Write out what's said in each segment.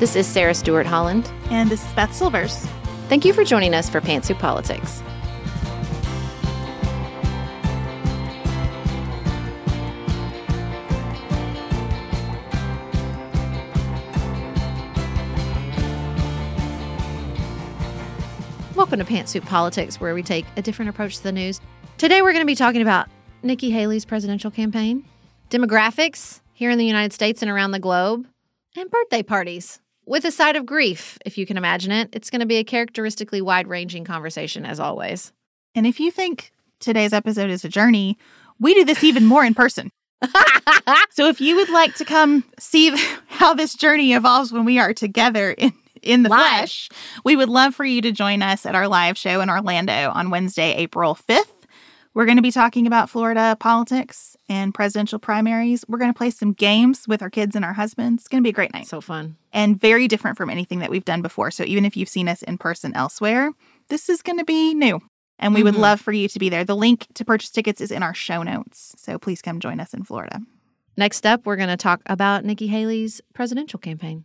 This is Sarah Stewart Holland. And this is Beth Silvers. Thank you for joining us for Pantsuit Politics. Welcome to Pantsuit Politics, where we take a different approach to the news. Today, we're going to be talking about Nikki Haley's presidential campaign, demographics here in the United States and around the globe, and birthday parties with a side of grief, if you can imagine it. It's going to be a characteristically wide ranging conversation, as always. And if you think today's episode is a journey, we do this even more in person. so if you would like to come see how this journey evolves when we are together in in the Live. flesh, we would love for you to join us at our live show in Orlando on Wednesday, April 5th. We're going to be talking about Florida politics and presidential primaries. We're going to play some games with our kids and our husbands. It's going to be a great night So fun. and very different from anything that we've done before. So even if you've seen us in person elsewhere, this is going to be new. And we would Mhm. love for you to be there. The link to purchase tickets is in our show notes. So please come join us in Florida. Next up, we're going to talk about Nikki Haley's presidential campaign.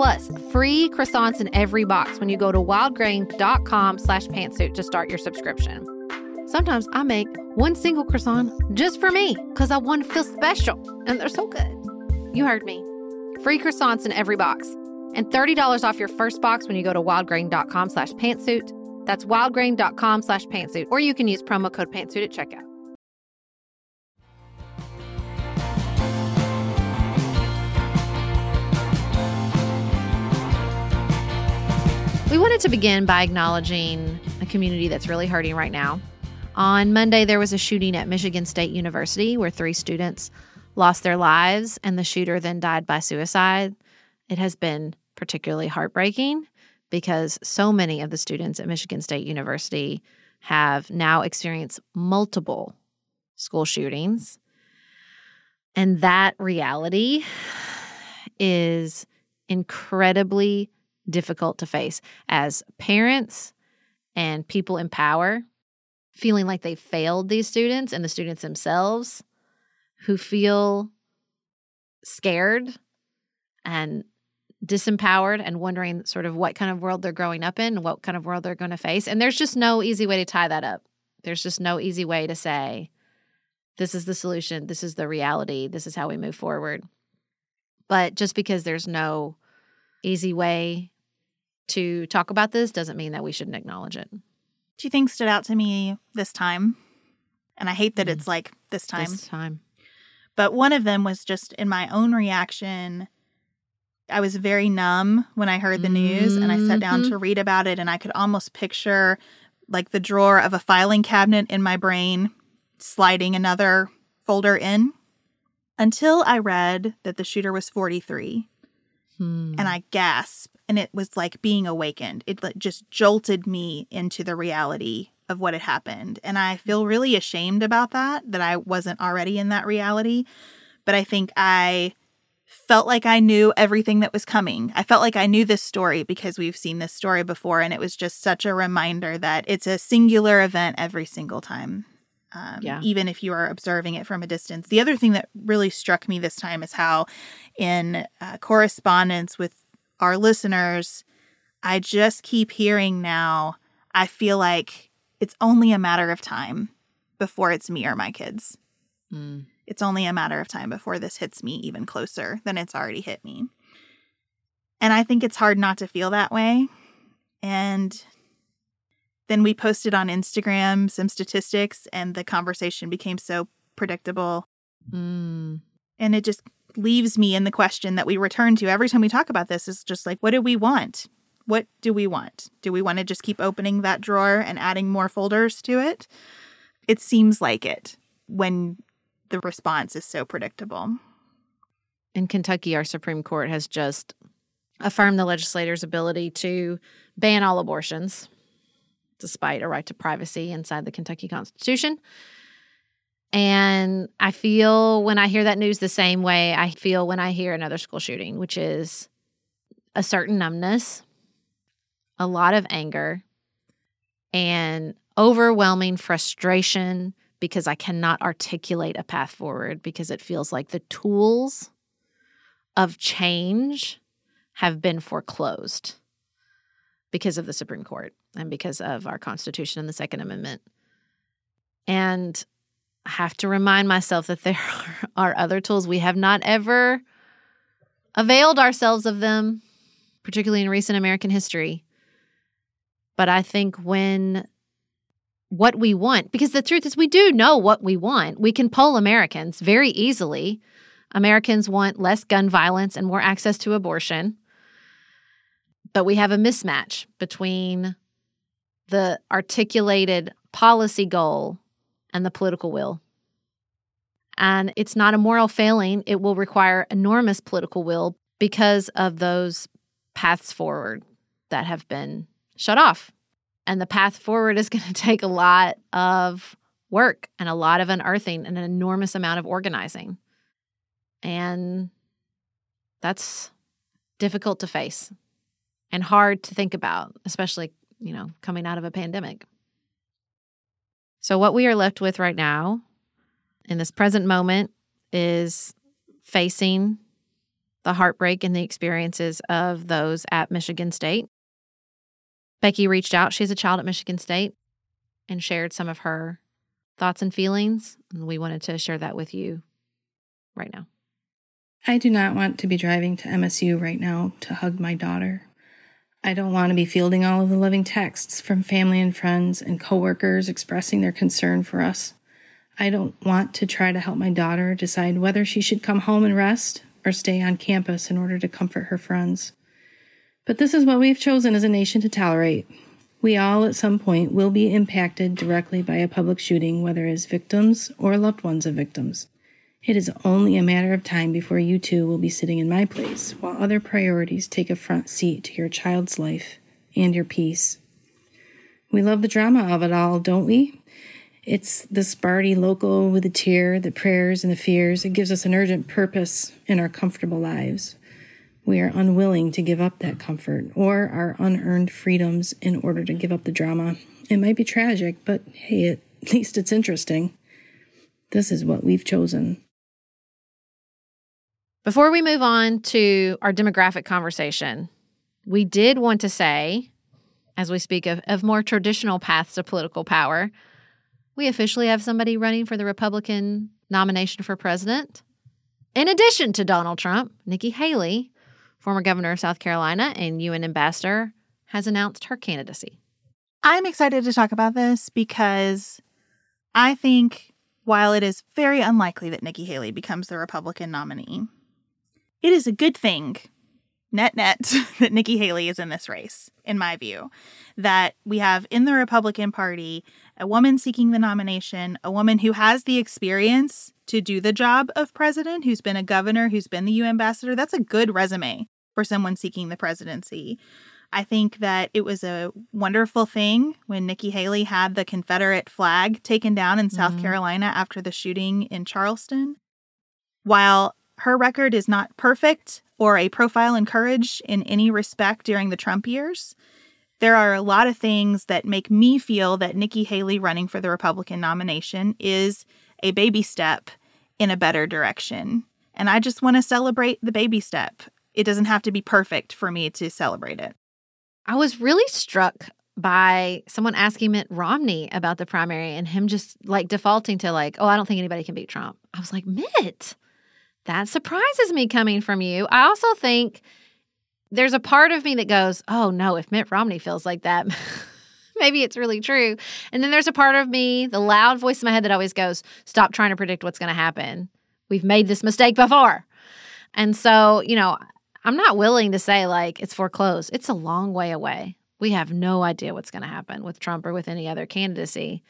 plus free croissants in every box when you go to wildgrain.com slash pantsuit to start your subscription. Sometimes I make one single croissant just for me because I want to feel special, and they're so good. You heard me. Free croissants in every box and $30 off your first box when you go to wildgrain.com slash pantsuit. That's wildgrain.com slash pantsuit, or you can use promo code pantsuit at checkout. We wanted to begin by acknowledging a community that's really hurting right now. On Monday, there was a shooting at Michigan State University where three students lost their lives and the shooter then died by suicide. It has been particularly heartbreaking because so many of the students at Michigan State University have now experienced multiple school shootings. And that reality is incredibly difficult to face as parents and people in power feeling like they failed these students and the students themselves who feel scared and disempowered and wondering sort of what kind of world they're growing up in what kind of world they're going to face. And there's just no easy way to tie that up. There's just no easy way to say, this is the solution, this is the reality, this is how we move forward. But just because there's no easy way to talk about this doesn't mean that we shouldn't acknowledge it. Two things stood out to me this time. And I hate that it's like this time. This time. But one of them was just in my own reaction. I was very numb when I heard the news and I sat down to read about it and I could almost picture like the drawer of a filing cabinet in my brain sliding another folder in until I read that the shooter was 43 Hmm. and I gasped and it was like being awakened. It just jolted me into the reality of what had happened. And I feel really ashamed about that, that I wasn't already in that reality. But I think I felt like I knew everything that was coming. I felt like I knew this story because we've seen this story before. And it was just such a reminder that it's a singular event every single time. Um, Yeah. Even if you are observing it from a distance. The other thing that really struck me this time is how, in uh, correspondence with our listeners, I just keep hearing now, I feel like it's only a matter of time before it's me or my kids. Hmm. It's only a matter of time before this hits me even closer than it's already hit me. And I think it's hard not to feel that way. And then we posted on Instagram some statistics, and the conversation became so predictable. Hmm. And it just leaves me in the question that we return to every time we talk about this is just like, what do we want? What do we want? Do we want to just keep opening that drawer and adding more folders to it? It seems like it when the response is so predictable. In Kentucky, our Supreme Court has just affirmed the legislator's ability to ban all abortions, despite a right to privacy inside the Kentucky Constitution. And I feel when I hear that news the same way I feel when I hear another school shooting, which is a certain numbness, a lot of anger, and overwhelming frustration because I cannot articulate a path forward because it feels like the tools of change have been foreclosed because of the Supreme Court and because of our Constitution and the Second Amendment. And I have to remind myself that there are other tools. We have not ever availed ourselves of them, particularly in recent American history. But I think when what we want, because the truth is, we do know what we want. We can poll Americans very easily. Americans want less gun violence and more access to abortion. But we have a mismatch between the articulated policy goal and the political will. And it's not a moral failing. It will require enormous political will because of those paths forward that have been shut off. And the path forward is going to take a lot of work and a lot of unearthing and an enormous amount of organizing. And that's difficult to face and hard to think about, especially, you know, coming out of a pandemic. So, what we are left with right now in this present moment is facing the heartbreak and the experiences of those at Michigan State. Becky reached out. She's a child at Michigan State and shared some of her thoughts and feelings. And we wanted to share that with you right now. I do not want to be driving to MSU right now to hug my daughter. I don't want to be fielding all of the loving texts from family and friends and coworkers expressing their concern for us. I don't want to try to help my daughter decide whether she should come home and rest or stay on campus in order to comfort her friends. But this is what we've chosen as a nation to tolerate. We all, at some point, will be impacted directly by a public shooting, whether as victims or loved ones of victims. It is only a matter of time before you too will be sitting in my place while other priorities take a front seat to your child's life and your peace. We love the drama of it all, don't we? It's the Sparty local with the tear, the prayers, and the fears. It gives us an urgent purpose in our comfortable lives. We are unwilling to give up that comfort or our unearned freedoms in order to give up the drama. It might be tragic, but hey, at least it's interesting. This is what we've chosen. Before we move on to our demographic conversation, we did want to say, as we speak of, of more traditional paths to political power, we officially have somebody running for the Republican nomination for president. In addition to Donald Trump, Nikki Haley, former governor of South Carolina and UN ambassador, has announced her candidacy. I'm excited to talk about this because I think while it is very unlikely that Nikki Haley becomes the Republican nominee, it is a good thing, net net, that Nikki Haley is in this race, in my view. That we have in the Republican Party a woman seeking the nomination, a woman who has the experience to do the job of president, who's been a governor, who's been the UN ambassador. That's a good resume for someone seeking the presidency. I think that it was a wonderful thing when Nikki Haley had the Confederate flag taken down in South Mhm. Carolina after the shooting in Charleston. While her record is not perfect or a profile in courage in any respect during the Trump years, there are a lot of things that make me feel that Nikki Haley running for the Republican nomination is a baby step in a better direction. And I just want to celebrate the baby step. It doesn't have to be perfect for me to celebrate it. I was really struck by someone asking Mitt Romney about the primary and him just like defaulting to like, oh, I don't think anybody can beat Trump. I was like, Mitt, that surprises me coming from you. I also think there's a part of me that goes, oh no, if Mitt Romney feels like that, maybe it's really true. And then there's a part of me, the loud voice in my head that always goes, stop trying to predict what's going to happen. We've made this mistake before. And so, you know, I'm not willing to say like it's foreclosed. It's a long way away. We have no idea what's going to happen with Trump or with any other candidacy.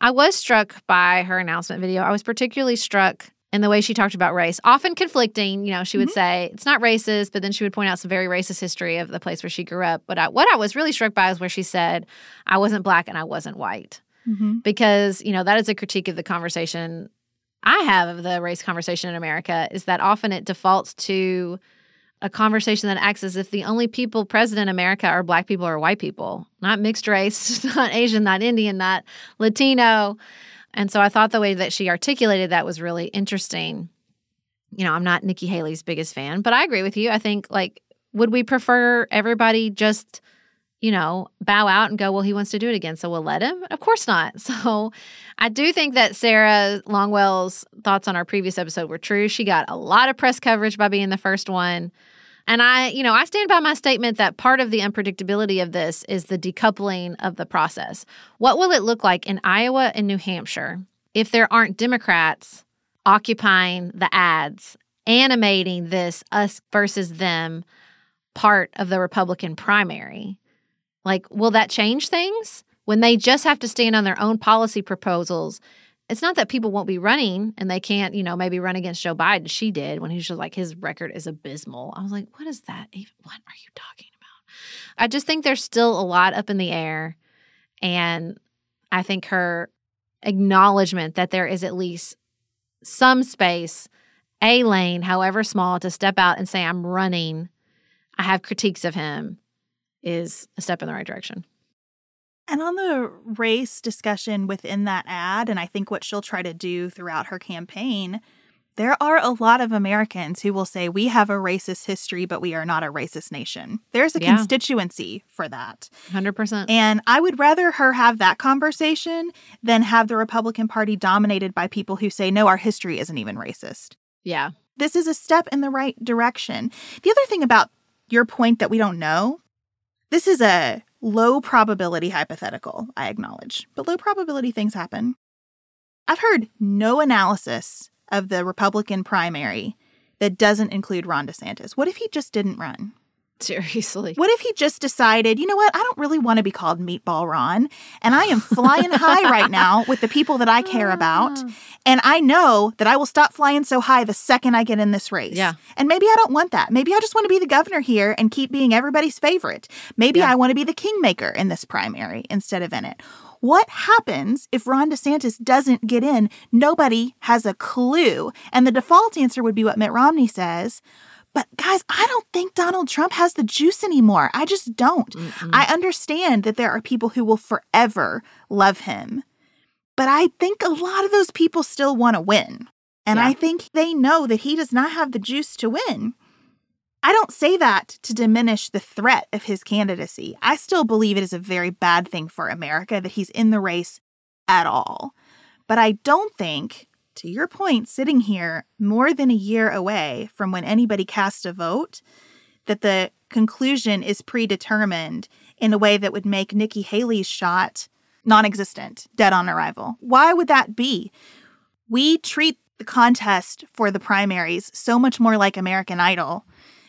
I was struck by her announcement video. I was particularly struck in the way she talked about race, often conflicting. You know, she would mm-hmm. say it's not racist, but then she would point out some very racist history of the place where she grew up. But I, what I was really struck by is where she said, I wasn't black and I wasn't white. Mm-hmm. Because, you know, that is a critique of the conversation I have of the race conversation in America is that often it defaults to a conversation that acts as if the only people present in America are black people or white people, not mixed race, not Asian, not Indian, not Latino. And so I thought the way that she articulated that was really interesting. You know, I'm not Nikki Haley's biggest fan, but I agree with you. I think like would we prefer everybody just you know, bow out and go, well, he wants to do it again, so we'll let him? Of course not. So I do think that Sarah Longwell's thoughts on our previous episode were true. She got a lot of press coverage by being the first one. And I, you know, I stand by my statement that part of the unpredictability of this is the decoupling of the process. What will it look like in Iowa and New Hampshire if there aren't Democrats occupying the ads, animating this us versus them part of the Republican primary? Like, will that change things? When they just have to stand on their own policy proposals, it's not that people won't be running and they can't, you know, maybe run against Joe Biden. She did when he was just like, his record is abysmal. I was like, what is that even? What are you talking about? I just think there's still a lot up in the air. And I think her acknowledgement that there is at least some space, a lane, however small, to step out and say, I'm running. I have critiques of him is a step in the right direction. And on the race discussion within that ad, and I think what she'll try to do throughout her campaign, there are a lot of Americans who will say, We have a racist history, but we are not a racist nation. There's a Yeah. constituency for that. 100%. And I would rather her have that conversation than have the Republican Party dominated by people who say, No, our history isn't even racist. yeah. This is a step in the right direction. The other thing about your point that we don't know this is a low probability hypothetical, I acknowledge, but low probability things happen. I've heard no analysis of the Republican primary that doesn't include Ron DeSantis. What if he just didn't run? Seriously. What if he just decided, you know what, I don't really want to be called Meatball Ron, and I am flying high right now with the people that I care about, ah. and I know that I will stop flying so high the second I get in this race. Yeah. And maybe I don't want that. Maybe I just want to be the governor here and keep being everybody's favorite. Maybe Yeah. I want to be the kingmaker in this primary instead of in it. What happens if Ron DeSantis doesn't get in? Nobody has a clue. And the default answer would be what Mitt Romney says. But guys, I don't think Donald Trump has the juice anymore. I just don't. I understand that there are people who will forever love him. But I think a lot of those people still want to win. And Yeah. I think they know that he does not have the juice to win. I don't say that to diminish the threat of his candidacy. I still believe it is a very bad thing for America that he's in the race at all. But I don't think, to your point, sitting here more than a year away from when anybody casts a vote, that the conclusion is predetermined in a way that would make Nikki Haley's shot non existent, dead on arrival. Why would that be? We treat the contest for the primaries so much more like American Idol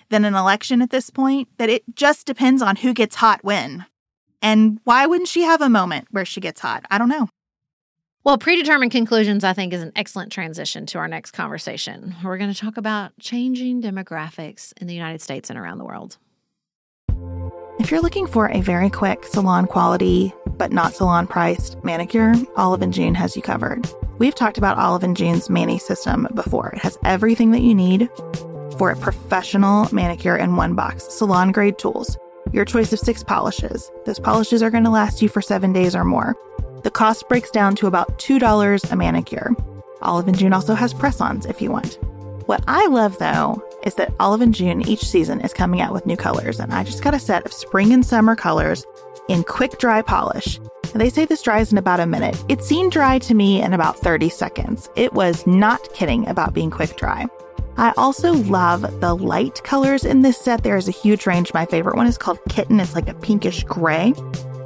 than an election at this point that it just depends on who gets hot when. And why wouldn't she have a moment where she gets hot? I don't know. Well, predetermined conclusions, I think, is an excellent transition to our next conversation. We're going to talk about changing demographics in the United States and around the world. If you're looking for a very quick salon quality, but not salon priced manicure, Olive and June has you covered. We've talked about Olive and June's Mani system before. It has everything that you need for a professional manicure in one box, salon grade tools, your choice of six polishes. Those polishes are going to last you for seven days or more. The cost breaks down to about $2 a manicure. Olive and June also has press ons if you want. What I love though is that Olive and June each season is coming out with new colors, and I just got a set of spring and summer colors in quick dry polish. They say this dries in about a minute. It seemed dry to me in about 30 seconds. It was not kidding about being quick dry. I also love the light colors in this set. There is a huge range. My favorite one is called Kitten. It's like a pinkish gray.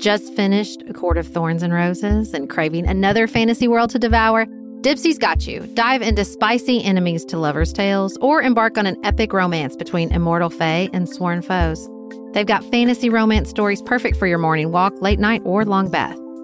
Just finished A Court of Thorns and Roses and craving another fantasy world to devour? Dipsea's got you. Dive into spicy enemies to lovers' tales or embark on an epic romance between immortal fae and sworn foes. They've got fantasy romance stories perfect for your morning walk, late night, or long bath.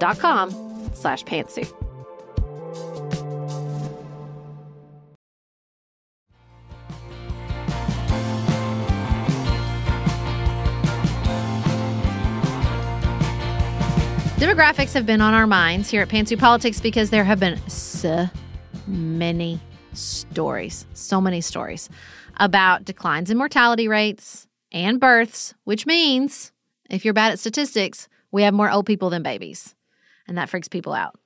com slash pantsuit. Demographics have been on our minds here at Pantsuit Politics because there have been so many stories, so many stories about declines in mortality rates and births, which means if you're bad at statistics, we have more old people than babies. And that freaks people out.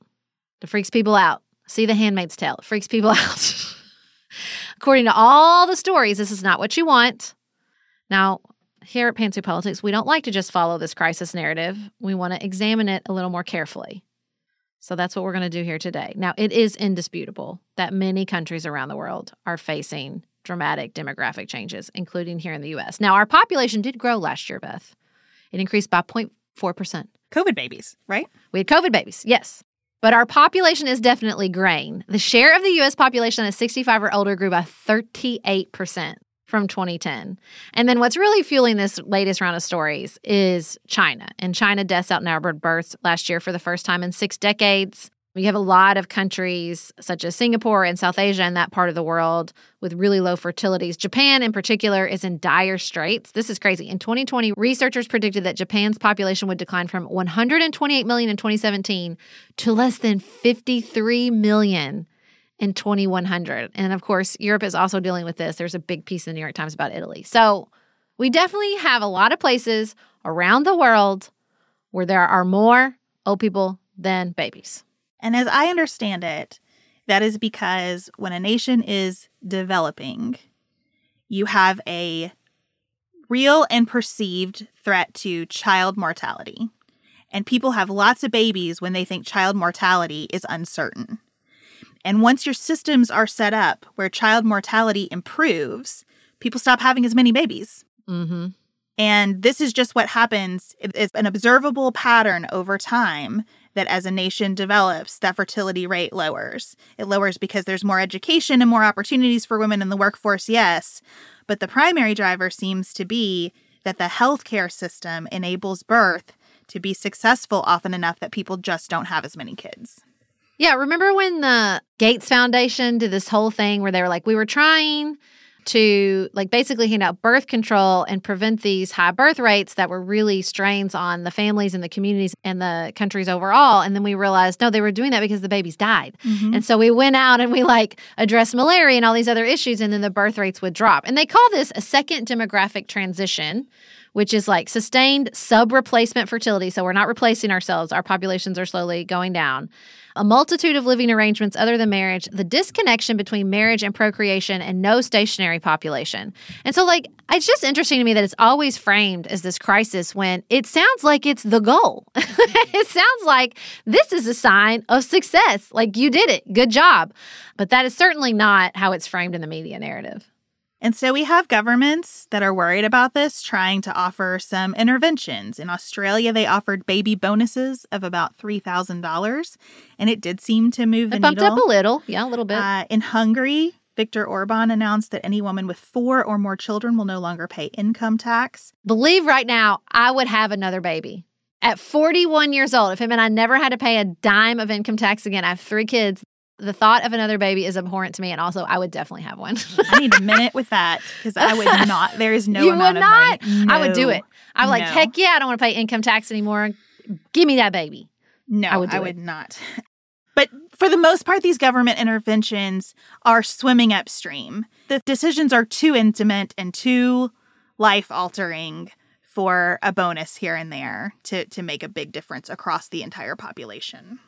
It freaks people out. See the handmaid's tale. It freaks people out. According to all the stories, this is not what you want. Now, here at Pantsuit Politics, we don't like to just follow this crisis narrative. We want to examine it a little more carefully. So that's what we're going to do here today. Now, it is indisputable that many countries around the world are facing dramatic demographic changes, including here in the US. Now, our population did grow last year, Beth. It increased by 0.4%. COVID babies, right? We had COVID babies, yes. But our population is definitely graying. The share of the US population that is 65 or older grew by 38% from 2010. And then what's really fueling this latest round of stories is China. And China deaths outnumbered births last year for the first time in six decades. We have a lot of countries such as Singapore and South Asia and that part of the world with really low fertilities. Japan, in particular, is in dire straits. This is crazy. In 2020, researchers predicted that Japan's population would decline from 128 million in 2017 to less than 53 million in 2100. And of course, Europe is also dealing with this. There's a big piece in the New York Times about Italy. So we definitely have a lot of places around the world where there are more old people than babies. And as I understand it, that is because when a nation is developing, you have a real and perceived threat to child mortality. And people have lots of babies when they think child mortality is uncertain. And once your systems are set up where child mortality improves, people stop having as many babies. Mm-hmm. And this is just what happens. It's an observable pattern over time that as a nation develops, that fertility rate lowers. It lowers because there's more education and more opportunities for women in the workforce, yes. But the primary driver seems to be that the healthcare system enables birth to be successful often enough that people just don't have as many kids. Yeah, remember when the Gates Foundation did this whole thing where they were like, we were trying to like basically hand out birth control and prevent these high birth rates that were really strains on the families and the communities and the countries overall. And then we realized no they were doing that because the babies died. Mm-hmm. and so we went out and we like addressed malaria and all these other issues and then the birth rates would drop. And they call this a second demographic transition which is like sustained sub replacement fertility. So we're not replacing ourselves. Our populations are slowly going down a multitude of living arrangements other than marriage, the disconnection between marriage and procreation, and no stationary population. And so, like, it's just interesting to me that it's always framed as this crisis when it sounds like it's the goal. it sounds like this is a sign of success. Like, you did it. Good job. But that is certainly not how it's framed in the media narrative. And so we have governments that are worried about this trying to offer some interventions. In Australia, they offered baby bonuses of about $3,000, and it did seem to move the It bumped needle. up a little. Yeah, a little bit. Uh, in Hungary, Viktor Orban announced that any woman with four or more children will no longer pay income tax. Believe right now, I would have another baby. At 41 years old, if him and I never had to pay a dime of income tax again, I have three kids. The thought of another baby is abhorrent to me, and also I would definitely have one. I need a minute with that because I would not. There is no you would not. money. I would do it. I'm like, heck yeah, I don't want to pay income tax anymore. Give me that baby. No, I would. I would, it. not. But for the most part, these government interventions are swimming upstream. The decisions are too intimate and too life altering for a bonus here and there to, to make a big difference across the entire population.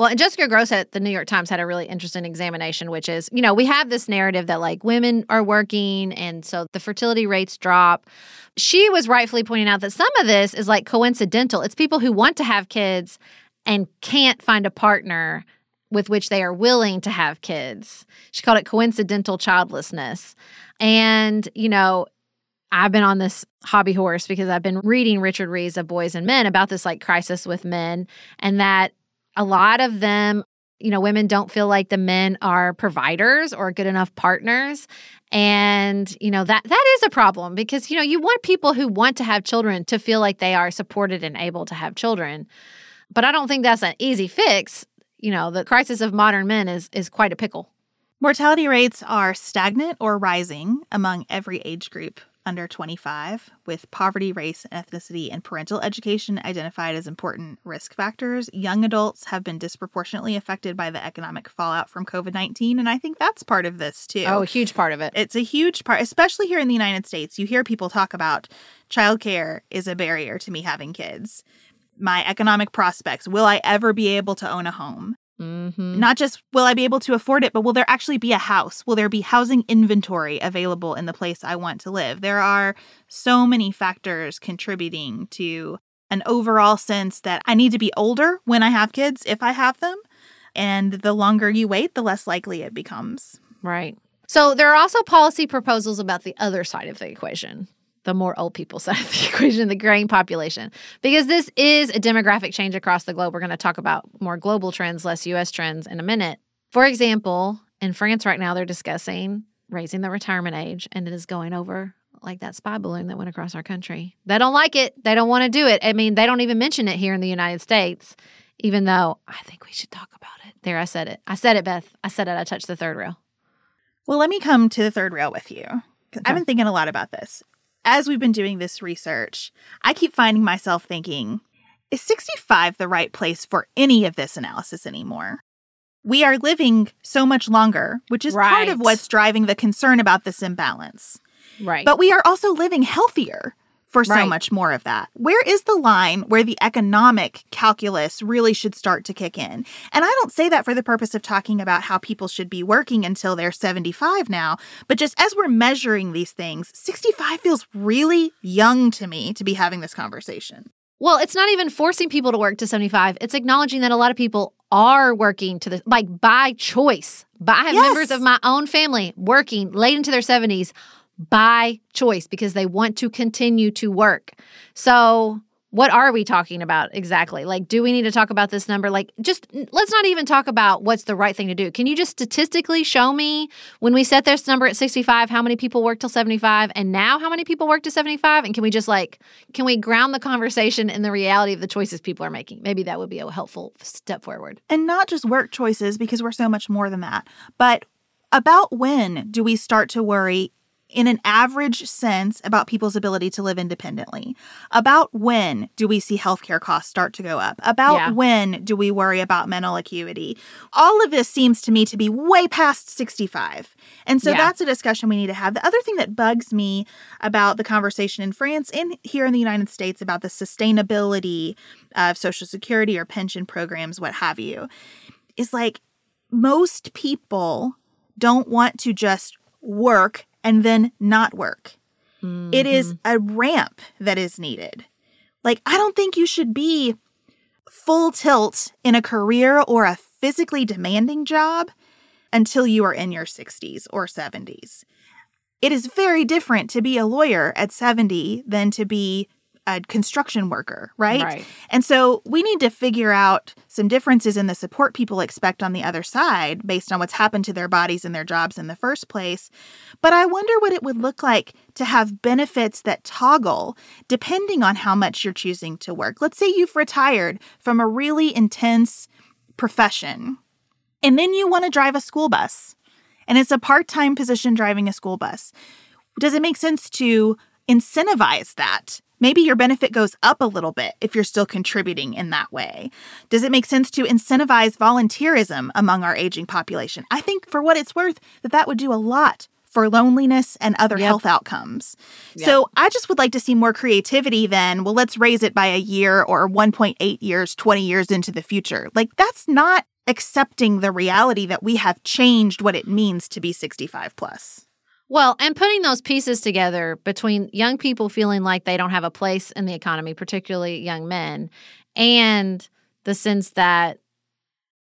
Well, and Jessica Grose at the New York Times had a really interesting examination, which is, you know, we have this narrative that like women are working and so the fertility rates drop. She was rightfully pointing out that some of this is like coincidental. It's people who want to have kids and can't find a partner with which they are willing to have kids. She called it coincidental childlessness. And, you know, I've been on this hobby horse because I've been reading Richard Reeves of Boys and Men about this like crisis with men and that a lot of them, you know, women don't feel like the men are providers or good enough partners. And, you know, that that is a problem because, you know, you want people who want to have children to feel like they are supported and able to have children. But I don't think that's an easy fix. You know, the crisis of modern men is is quite a pickle. Mortality rates are stagnant or rising among every age group under 25, with poverty, race, ethnicity, and parental education identified as important risk factors. Young adults have been disproportionately affected by the economic fallout from COVID 19, and I think that's part of this too. Oh, a huge part of it. It's a huge part, especially here in the United States. You hear people talk about childcare is a barrier to me having kids. My economic prospects. Will I ever be able to own a home? Mm-hmm. Not just will I be able to afford it, but will there actually be a house? Will there be housing inventory available in the place I want to live? There are so many factors contributing to an overall sense that I need to be older when I have kids, if I have them. And the longer you wait, the less likely it becomes. Right. So there are also policy proposals about the other side of the equation, the more old people side of the equation, the graying population, because this is a demographic change across the globe. We're going to talk about more global trends, less US trends in a minute. For example, in France right now, they're discussing raising the retirement age, and it is going over like that spy balloon that went across our country. They don't like it. They don't want to do it. I mean, they don't even mention it here in the United States, even though I think we should talk about it. There, I said it. I said it, Beth. I said it. I touched the third rail. Well, let me come to the third rail with you. 'cause I've been thinking a lot about this. As we've been doing this research, I keep finding myself thinking, is 65 the right place for any of this analysis anymore? We are living so much longer, which is part of what's driving the concern about this imbalance. Right. But we are also living healthier for so Right. much more of that. Where is the line where the economic calculus really should start to kick in? And I don't say that for the purpose of talking about how people should be working until they're 75 now, but just as we're measuring these things, 65 feels really young to me to be having this conversation. Well, it's not even forcing people to work to 75. It's acknowledging that a lot of people are working to the like by choice. But I have Yes. members of my own family working late into their 70s by choice because they want to continue to work. So, what are we talking about exactly? Like, do we need to talk about this number? Like, just let's not even talk about what's the right thing to do. Can you just statistically show me when we set this number at 65, how many people work till 75, and now how many people work to 75? And can we just like, can we ground the conversation in the reality of the choices people are making? Maybe that would be a helpful step forward. And not just work choices, because we're so much more than that, but about when do we start to worry in an average sense about people's ability to live independently? About when do we see healthcare costs start to go up? About Yeah. when do we worry about mental acuity? All of this seems to me to be way past 65. And so Yeah. that's a discussion we need to have. The other thing that bugs me about the conversation in France and here in the United States about the sustainability of Social Security or pension programs, what have you, is like most people don't want to just work and then not work. It is mm-hmm. a ramp that is needed. Like, I don't think you should be full tilt in a career or a physically demanding job until you are in your 60s or 70s. It is very different to be a lawyer at 70 than to be a construction worker, right? Right. And so we need to figure out some differences in the support people expect on the other side based on what's happened to their bodies and their jobs in the first place. But I wonder what it would look like to have benefits that toggle depending on how much you're choosing to work. Let's say you've retired from a really intense profession and then you want to drive a school bus and it's a part time position driving a school bus. Does it make sense to incentivize that? Maybe your benefit goes up a little bit if you're still contributing in that way. Does it make sense to incentivize volunteerism among our aging population? I think, for what it's worth, that that would do a lot for loneliness and other Yep. health outcomes. So I just would like to see more creativity than, well, let's raise it by a year or 1.8 years, 20 years into the future. Like, that's not accepting the reality that we have changed what it means to be 65 plus. Well, and putting those pieces together between young people feeling like they don't have a place in the economy, particularly young men, and the sense that,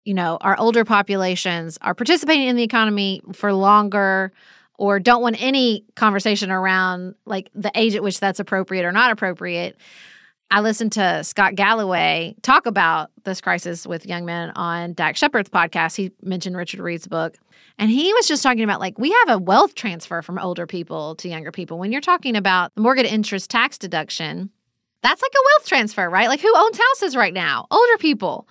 you know, our older populations are participating in the economy for longer or don't want any conversation around like the age at which that's appropriate or not appropriate. I listened to Scott Galloway talk about this crisis with young men on Dax Shepard's podcast. He mentioned Richard Reeves' book. And he was just talking about like we have a wealth transfer from older people to younger people. When you're talking about the mortgage interest tax deduction, that's like a wealth transfer, right? Like who owns houses right now? Older people.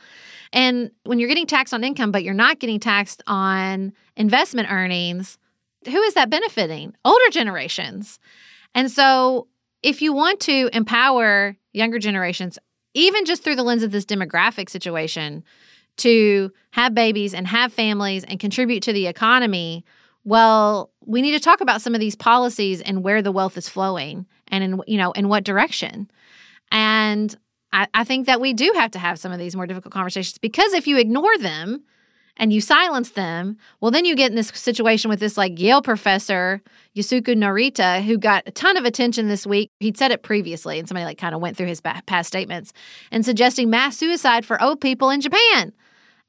And when you're getting taxed on income, but you're not getting taxed on investment earnings, who is that benefiting? Older generations. And so if you want to empower younger generations, even just through the lens of this demographic situation, to have babies and have families and contribute to the economy, well, we need to talk about some of these policies and where the wealth is flowing and in you know in what direction. And I, I think that we do have to have some of these more difficult conversations because if you ignore them and you silence them, well, then you get in this situation with this like Yale professor, Yusuke Narita, who got a ton of attention this week. He'd said it previously, and somebody like kind of went through his past statements and suggesting mass suicide for old people in Japan.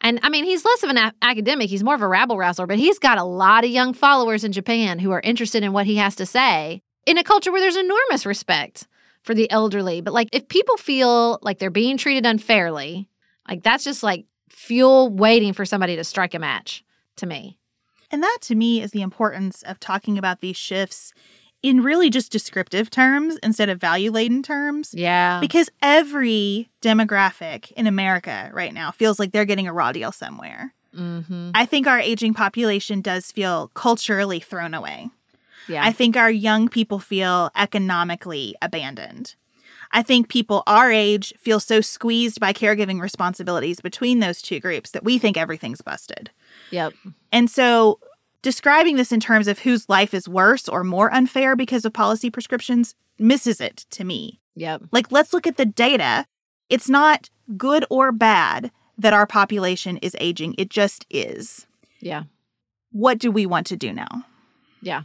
And I mean, he's less of an a- academic, he's more of a rabble rouser, but he's got a lot of young followers in Japan who are interested in what he has to say in a culture where there's enormous respect for the elderly. But like, if people feel like they're being treated unfairly, like that's just like fuel waiting for somebody to strike a match to me. And that to me is the importance of talking about these shifts in really just descriptive terms instead of value laden terms. Yeah. Because every demographic in America right now feels like they're getting a raw deal somewhere. Mm-hmm. I think our aging population does feel culturally thrown away. Yeah. I think our young people feel economically abandoned. I think people our age feel so squeezed by caregiving responsibilities between those two groups that we think everything's busted. yep. And so describing this in terms of whose life is worse or more unfair because of policy prescriptions misses it to me. Yep. Like, let's look at the data. It's not good or bad that our population is aging, it just is. Yeah. What do we want to do now? Yeah.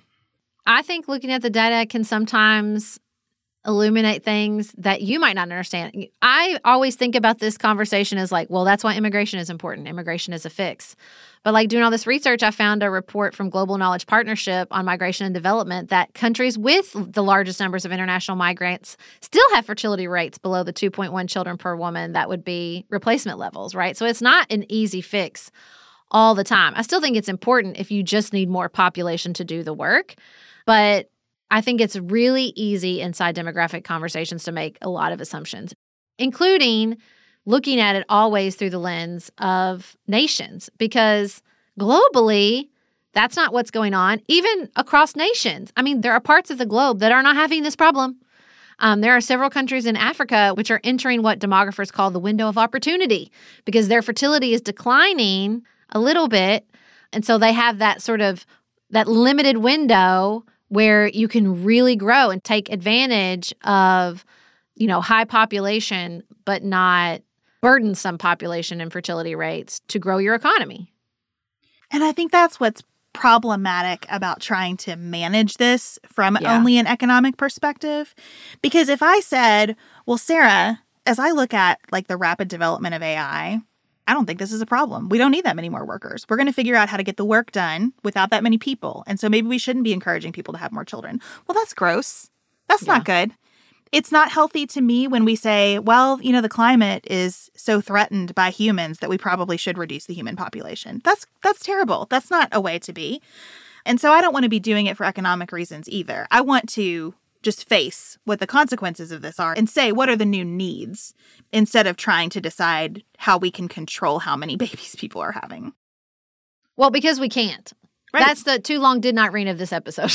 I think looking at the data can sometimes illuminate things that you might not understand. I always think about this conversation as like, well, that's why immigration is important. Immigration is a fix. But like doing all this research, I found a report from Global Knowledge Partnership on migration and development that countries with the largest numbers of international migrants still have fertility rates below the 2.1 children per woman that would be replacement levels, right? So it's not an easy fix all the time. I still think it's important if you just need more population to do the work. But I think it's really easy inside demographic conversations to make a lot of assumptions, including looking at it always through the lens of nations, because globally, that's not what's going on, even across nations. I mean, there are parts of the globe that are not having this problem. Um, there are several countries in Africa which are entering what demographers call the window of opportunity because their fertility is declining a little bit. And so they have that sort of that limited window where you can really grow and take advantage of, you know, high population, but not burdensome population and fertility rates to grow your economy. And I think that's what's problematic about trying to manage this from Yeah. only an economic perspective. Because if I said, well, Sarah, as I look at like the rapid development of AI, I don't think this is a problem. We don't need that many more workers. We're going to figure out how to get the work done without that many people. And so maybe we shouldn't be encouraging people to have more children. Well, that's gross. That's not good. It's not healthy to me when we say, well, you know, the climate is so threatened by humans that we probably should reduce the human population. That's that's terrible. That's not a way to be. And so I don't want to be doing it for economic reasons either. I want to just face what the consequences of this are and say what are the new needs instead of trying to decide how we can control how many babies people are having. Well, because we can't. Right. That's the too long did not read of this episode.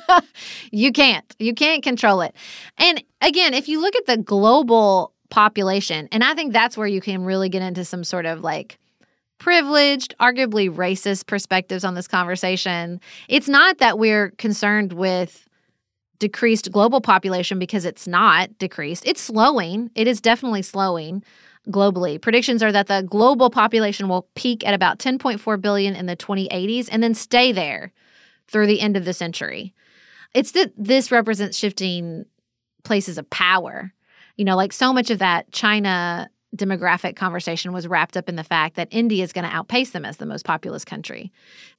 you can't. You can't control it. And again, if you look at the global population, and I think that's where you can really get into some sort of like privileged, arguably racist perspectives on this conversation. It's not that we're concerned with decreased global population because it's not decreased. It's slowing. It is definitely slowing globally. Predictions are that the global population will peak at about 10.4 billion in the 2080s and then stay there through the end of the century. It's that this represents shifting places of power. You know, like so much of that China demographic conversation was wrapped up in the fact that India is going to outpace them as the most populous country.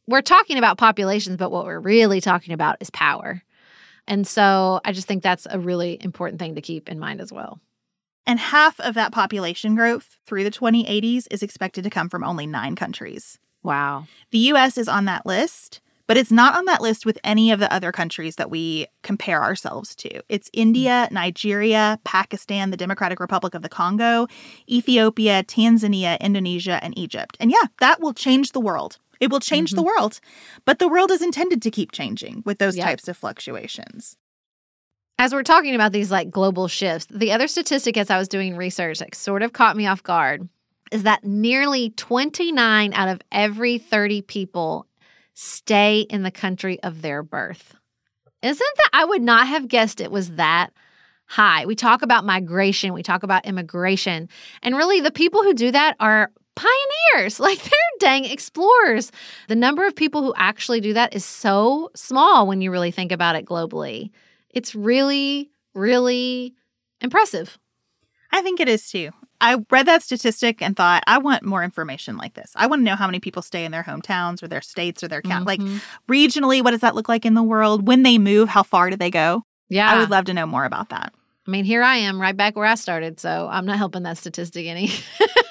We're talking about populations, but what we're really talking about is power. And so I just think that's a really important thing to keep in mind as well. And half of that population growth through the 2080s is expected to come from only nine countries. Wow. The US is on that list, but it's not on that list with any of the other countries that we compare ourselves to. It's India, Nigeria, Pakistan, the Democratic Republic of the Congo, Ethiopia, Tanzania, Indonesia, and Egypt. And yeah, that will change the world. It will change the mm-hmm. world. But the world is intended to keep changing with those Yep. types of fluctuations. As we're talking about these like global shifts, the other statistic as I was doing research that sort of caught me off guard is that nearly 29 out of every 30 people stay in the country of their birth. Isn't that I would not have guessed it was that high. We talk about migration, we talk about immigration, and really the people who do that are pioneers. Like they're dang explorers. The number of people who actually do that is so small when you really think about it globally. It's really, really impressive. I think it is too. I read that statistic and thought, I want more information like this. I want to know how many people stay in their hometowns or their states or their county. Like Mhm. regionally, what does that look like in the world? When they move, how far do they go? Yeah. I would love to know more about that. I mean, here I am right back where I started. So I'm not helping that statistic any.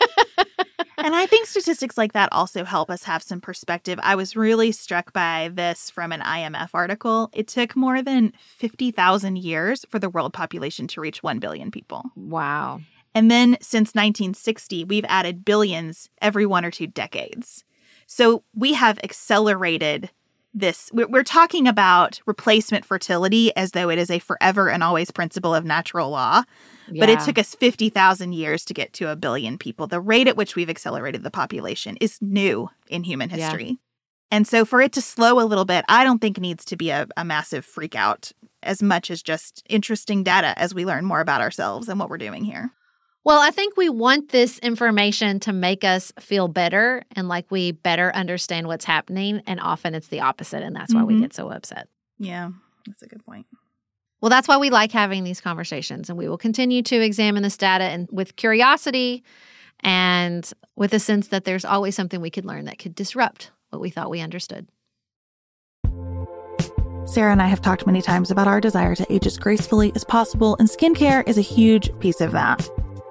and I think statistics like that also help us have some perspective. I was really struck by this from an IMF article. It took more than 50,000 years for the world population to reach 1 billion people. wow. And then since 1960, we've added billions every one or two decades. So we have accelerated this. We're, we're talking about replacement fertility as though it is a forever and always principle of natural law. But it took us 50,000 years to get to a billion people. The rate at which we've accelerated the population is new in human Yeah. history. And so for it to slow a little bit, I don't think needs to be a, a massive freak out as much as just interesting data as we learn more about ourselves and what we're doing here. Well, I think we want this information to make us feel better and like we better understand what's happening. And often it's the opposite. And that's why we Mhm. get so upset. Yeah, that's a good point. Well, that's why we like having these conversations. And we will continue to examine this data and with curiosity and with a sense that there's always something we could learn that could disrupt what we thought we understood. Sarah and I have talked many times about our desire to age as gracefully as possible, and skincare is a huge piece of that.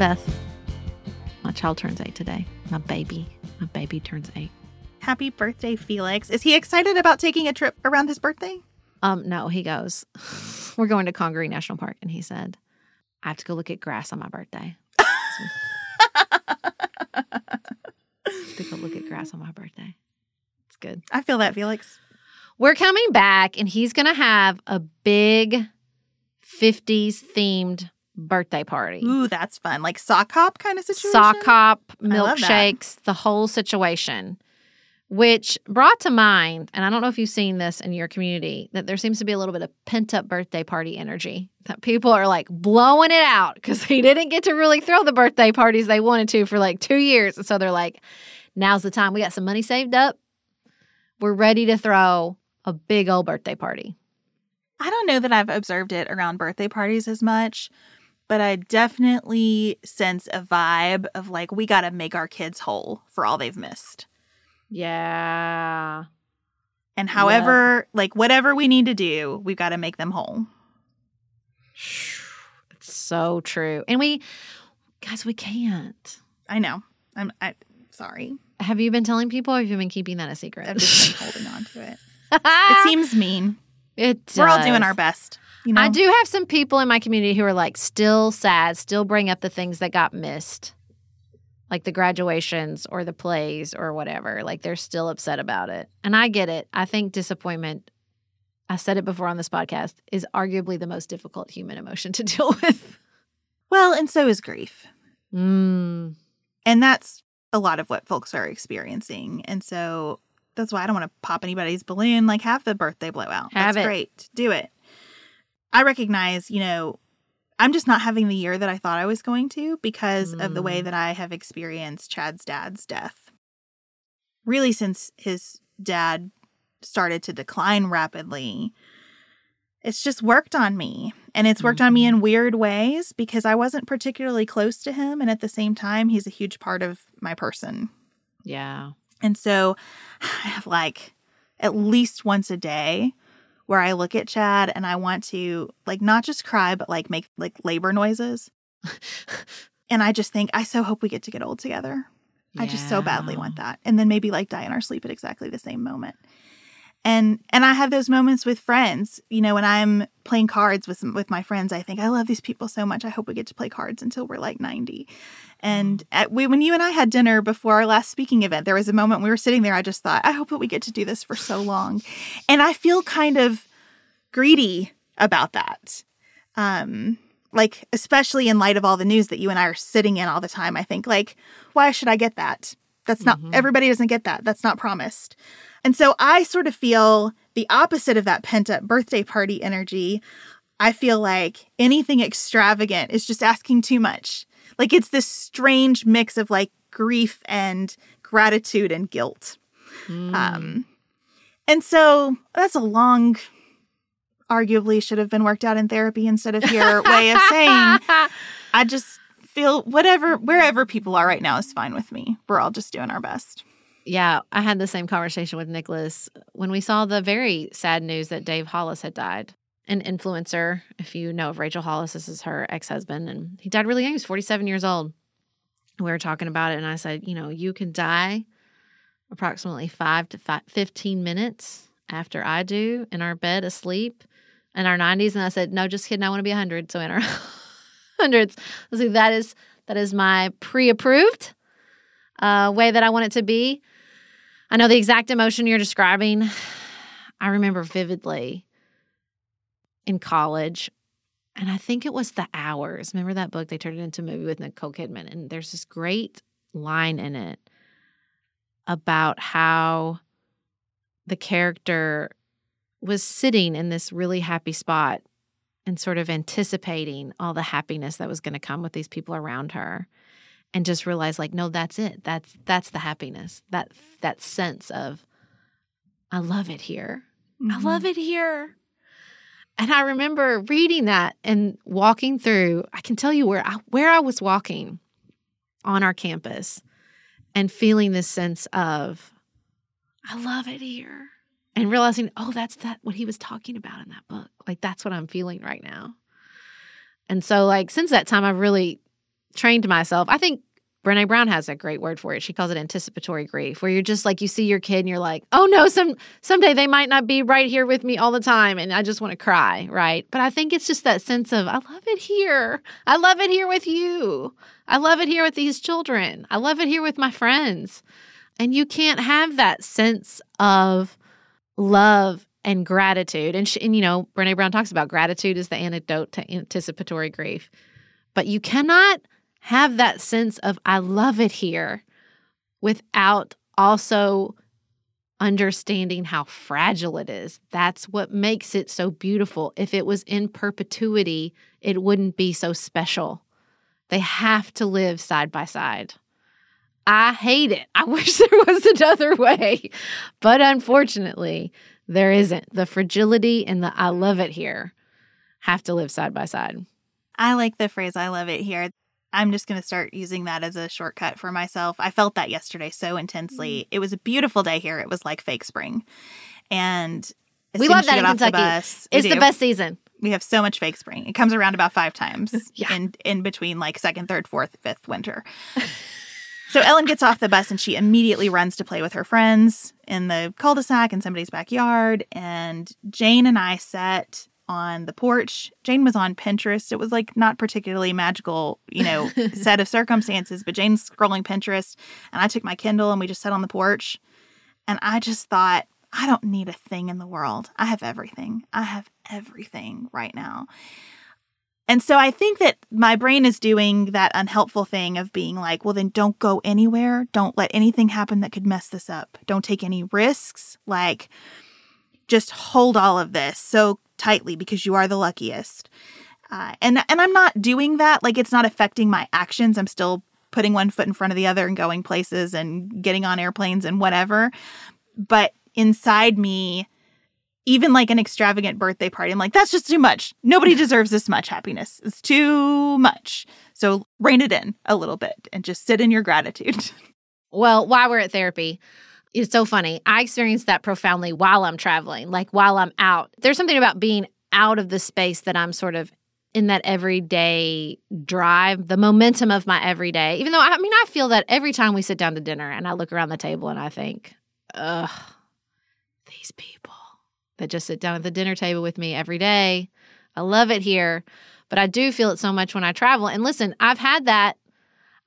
Beth, my child turns eight today. My baby, my baby turns eight. Happy birthday, Felix. Is he excited about taking a trip around his birthday? Um, no, he goes, We're going to Congaree National Park. And he said, I have to go look at grass on my birthday. to go look at grass on my birthday. It's good. I feel that, Felix. We're coming back, and he's going to have a big 50s themed birthday party. Ooh, that's fun. Like sock hop kind of situation. Sock hop, milkshakes, the whole situation. Which brought to mind, and I don't know if you've seen this in your community, that there seems to be a little bit of pent up birthday party energy. That people are like blowing it out because he didn't get to really throw the birthday parties they wanted to for like two years. And so they're like, now's the time. We got some money saved up. We're ready to throw a big old birthday party. I don't know that I've observed it around birthday parties as much, but I definitely sense a vibe of like, we got to make our kids whole for all they've missed. Yeah. And however, like, whatever we need to do, we've got to make them whole. It's so true. And we, guys, we can't. I know. I'm I, sorry. Have you been telling people or have you been keeping that a secret? I've just been holding on to it. It seems mean. it We're all doing our best. You know? I do have some people in my community who are like still sad, still bring up the things that got missed, like the graduations or the plays or whatever. Like they're still upset about it. And I get it. I think disappointment, I said it before on this podcast, is arguably the most difficult human emotion to deal with. Well, and so is grief. Mm. And that's a lot of what folks are experiencing. And so that's why I don't want to pop anybody's balloon. Like, have the birthday blowout. Have that's it. great. Do it. I recognize, you know, I'm just not having the year that I thought I was going to because of the way Mm. that I have experienced Chad's dad's death. Really, since his dad started to decline rapidly, it's just worked on me. And it's worked on me Mm-hmm. in weird ways because I wasn't particularly close to him. And at the same time, he's a huge part of my person. Yeah. And so I have like at least once a day where I look at Chad and I want to like not just cry, but like make like labor noises. and I just think, I so hope we get to get old together. I just so badly want that. And then maybe like die in our sleep at exactly the same moment. And and I have those moments with friends. You know, when I'm playing cards with some, with my friends, I think I love these people so much. I hope we get to play cards until we're like 90. And at, we, when you and I had dinner before our last speaking event, there was a moment we were sitting there. I just thought, I hope that we get to do this for so long. And I feel kind of greedy about that. Um, like especially in light of all the news that you and I are sitting in all the time. I think like, why should I get that? That's not everybody doesn't get that. That's not promised. And so I sort of feel the opposite of that pent up birthday party energy. I feel like anything extravagant is just asking too much. Like it's this strange mix of like grief and gratitude and guilt. Um, and so that's a long, arguably should have been worked out in therapy instead of your way of saying, I just feel whatever, wherever people are right now is fine with me. We're all just doing our best. Yeah, I had the same conversation with Nicholas when we saw the very sad news that Dave Hollis had died. An influencer, if you know of Rachel Hollis, this is her ex husband, and he died really young. He was 47 years old. We were talking about it, and I said, You know, you can die approximately five to five, 15 minutes after I do in our bed asleep in our 90s. And I said, No, just kidding. I want to be 100. So in our hundreds, I was like, That is, that is my pre approved uh, way that I want it to be. I know the exact emotion you're describing. I remember vividly in college, and I think it was The Hours. Remember that book? They turned it into a movie with Nicole Kidman, and there's this great line in it about how the character was sitting in this really happy spot and sort of anticipating all the happiness that was going to come with these people around her and just realize like no that's it. That's that's the happiness. That that sense of i love it here. I mm-hmm. love it here. And i remember reading that and walking through i can tell you where i where i was walking on our campus and feeling this sense of i love it here. And realizing oh that's that what he was talking about in that book. Like that's what i'm feeling right now. And so like since that time i've really trained myself. I think Brene Brown has a great word for it. She calls it anticipatory grief, where you're just like you see your kid and you're like, "Oh no, some someday they might not be right here with me all the time and I just want to cry," right? But I think it's just that sense of I love it here. I love it here with you. I love it here with these children. I love it here with my friends. And you can't have that sense of love and gratitude. And, she, and you know, Brene Brown talks about gratitude is the antidote to anticipatory grief. But you cannot have that sense of, I love it here without also understanding how fragile it is. That's what makes it so beautiful. If it was in perpetuity, it wouldn't be so special. They have to live side by side. I hate it. I wish there was another way. But unfortunately, there isn't. The fragility and the I love it here have to live side by side. I like the phrase I love it here. I'm just going to start using that as a shortcut for myself. I felt that yesterday so intensely. Mm. It was a beautiful day here. It was like fake spring. And we love that in Kentucky. The bus, it's the best season. We have so much fake spring. It comes around about five times yeah. in in between like second, third, fourth, fifth winter. so Ellen gets off the bus and she immediately runs to play with her friends in the cul-de-sac in somebody's backyard. And Jane and I sat on the porch. Jane was on Pinterest. It was like not particularly magical, you know, set of circumstances, but Jane's scrolling Pinterest and I took my Kindle and we just sat on the porch. And I just thought, I don't need a thing in the world. I have everything. I have everything right now. And so I think that my brain is doing that unhelpful thing of being like, well, then don't go anywhere. Don't let anything happen that could mess this up. Don't take any risks. Like, just hold all of this. So tightly because you are the luckiest. Uh, and and I'm not doing that. Like it's not affecting my actions. I'm still putting one foot in front of the other and going places and getting on airplanes and whatever. But inside me, even like an extravagant birthday party, I'm like, that's just too much. Nobody deserves this much happiness. It's too much. So rein it in a little bit and just sit in your gratitude. Well, while we're at therapy, it's so funny. I experienced that profoundly while I'm traveling, like while I'm out. There's something about being out of the space that I'm sort of in that everyday drive, the momentum of my everyday. Even though I mean, I feel that every time we sit down to dinner and I look around the table and I think, ugh, these people that just sit down at the dinner table with me every day. I love it here, but I do feel it so much when I travel. And listen, I've had that.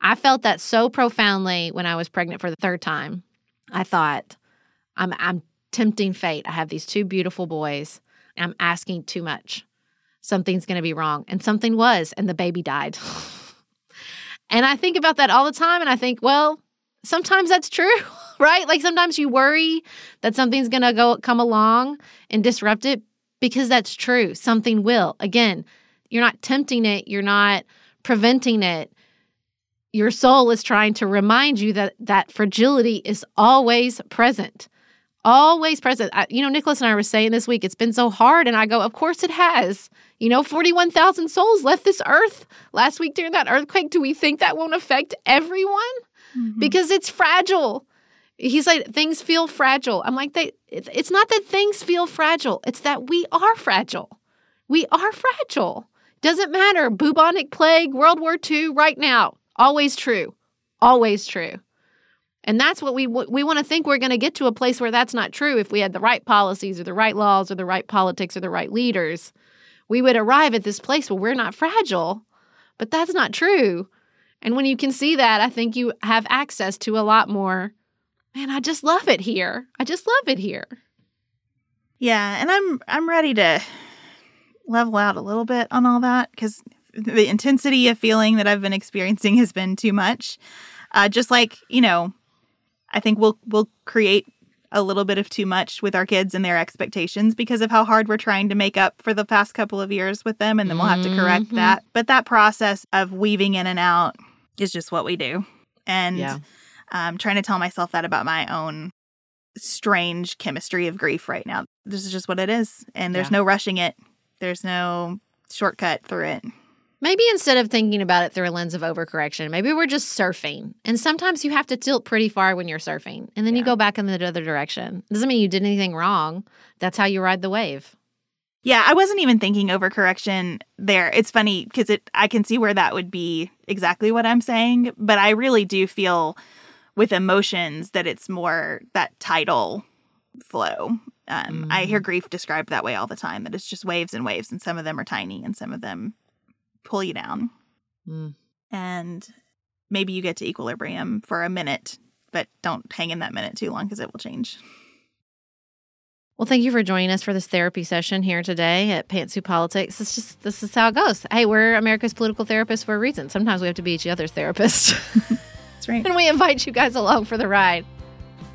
I felt that so profoundly when I was pregnant for the third time I thought, I'm I'm tempting fate. I have these two beautiful boys. I'm asking too much. Something's going to be wrong. And something was, and the baby died. and I think about that all the time and I think, well, sometimes that's true, right? Like sometimes you worry that something's going to go come along and disrupt it because that's true. Something will. Again, you're not tempting it, you're not preventing it your soul is trying to remind you that that fragility is always present always present. I, you know nicholas and i were saying this week it's been so hard and i go of course it has. You know 41000 souls left this earth. Last week during that earthquake do we think that won't affect everyone? Mm-hmm. because it's fragile. He's like things feel fragile. I'm like they it's not that things feel fragile it's that we are fragile. We are fragile. Doesn't matter. Bubonic plague world war ii right now Always true. Always true. And that's what we we want to think we're going to get to a place where that's not true if we had the right policies or the right laws or the right politics or the right leaders. We would arrive at this place where we're not fragile. But that's not true. And when you can see that, I think you have access to a lot more. Man, I just love it here. I just love it here. Yeah, and I'm I'm ready to level out a little bit on all that cuz the intensity of feeling that I've been experiencing has been too much. Uh, just like you know, I think we'll we'll create a little bit of too much with our kids and their expectations because of how hard we're trying to make up for the past couple of years with them, and then we'll have to correct mm-hmm. that. But that process of weaving in and out is just what we do, and yeah. I'm trying to tell myself that about my own strange chemistry of grief right now. This is just what it is, and there's yeah. no rushing it. There's no shortcut through it. Maybe instead of thinking about it through a lens of overcorrection, maybe we're just surfing. And sometimes you have to tilt pretty far when you're surfing, and then yeah. you go back in the other direction. Doesn't mean you did anything wrong. That's how you ride the wave. Yeah, I wasn't even thinking overcorrection there. It's funny because it I can see where that would be exactly what I'm saying, but I really do feel with emotions that it's more that tidal flow. Um, I hear grief described that way all the time. That it's just waves and waves, and some of them are tiny, and some of them pull you down. Mm. And maybe you get to equilibrium for a minute, but don't hang in that minute too long because it will change. Well, thank you for joining us for this therapy session here today at Pantsuit Politics. It's just this is how it goes. Hey, we're America's political therapists for a reason. Sometimes we have to be each other's therapists. That's right. and we invite you guys along for the ride.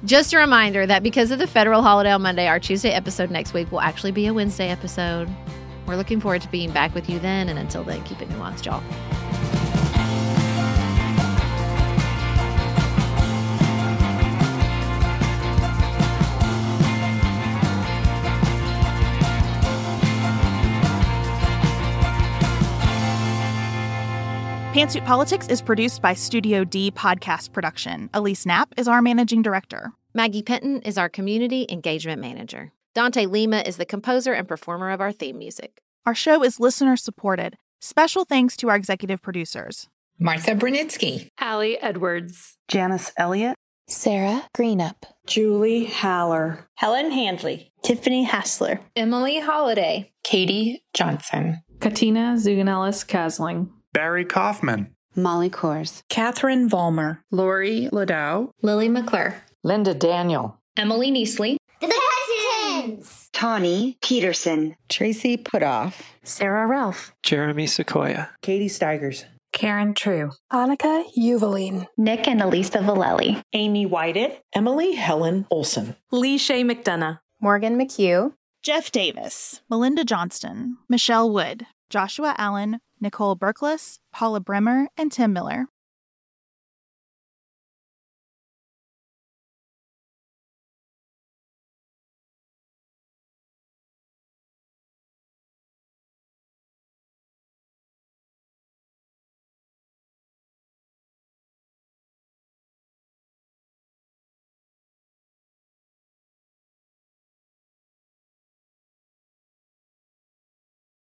Just a reminder that because of the federal holiday on Monday, our Tuesday episode next week will actually be a Wednesday episode. We're looking forward to being back with you then, and until then, keep it nuanced, y'all. Pantsuit Politics is produced by Studio D Podcast Production. Elise Knapp is our managing director. Maggie Penton is our community engagement manager. Dante Lima is the composer and performer of our theme music. Our show is listener supported. Special thanks to our executive producers. Martha Brunitsky, Hallie Edwards, Janice Elliott, Sarah Greenup, Julie Haller, Helen Handley, Tiffany Hassler, Emily Holiday, Katie Johnson, Katina Zuganellis Kasling, Barry Kaufman, Molly Kors, Catherine Vollmer, Lori Ladow, Lily McClure, Linda Daniel, Emily Neasley, The Tawny Peterson, Tracy Putoff, Sarah Ralph, Jeremy Sequoia, Katie Steigers, Karen True, Annika Uvaline, Nick and Elisa Valelli, Amy Whited, Emily Helen Olson, Lee Shay McDonough, Morgan McHugh, Jeff Davis, Melinda Johnston, Michelle Wood, Joshua Allen, Nicole Berkless, Paula Bremer, and Tim Miller.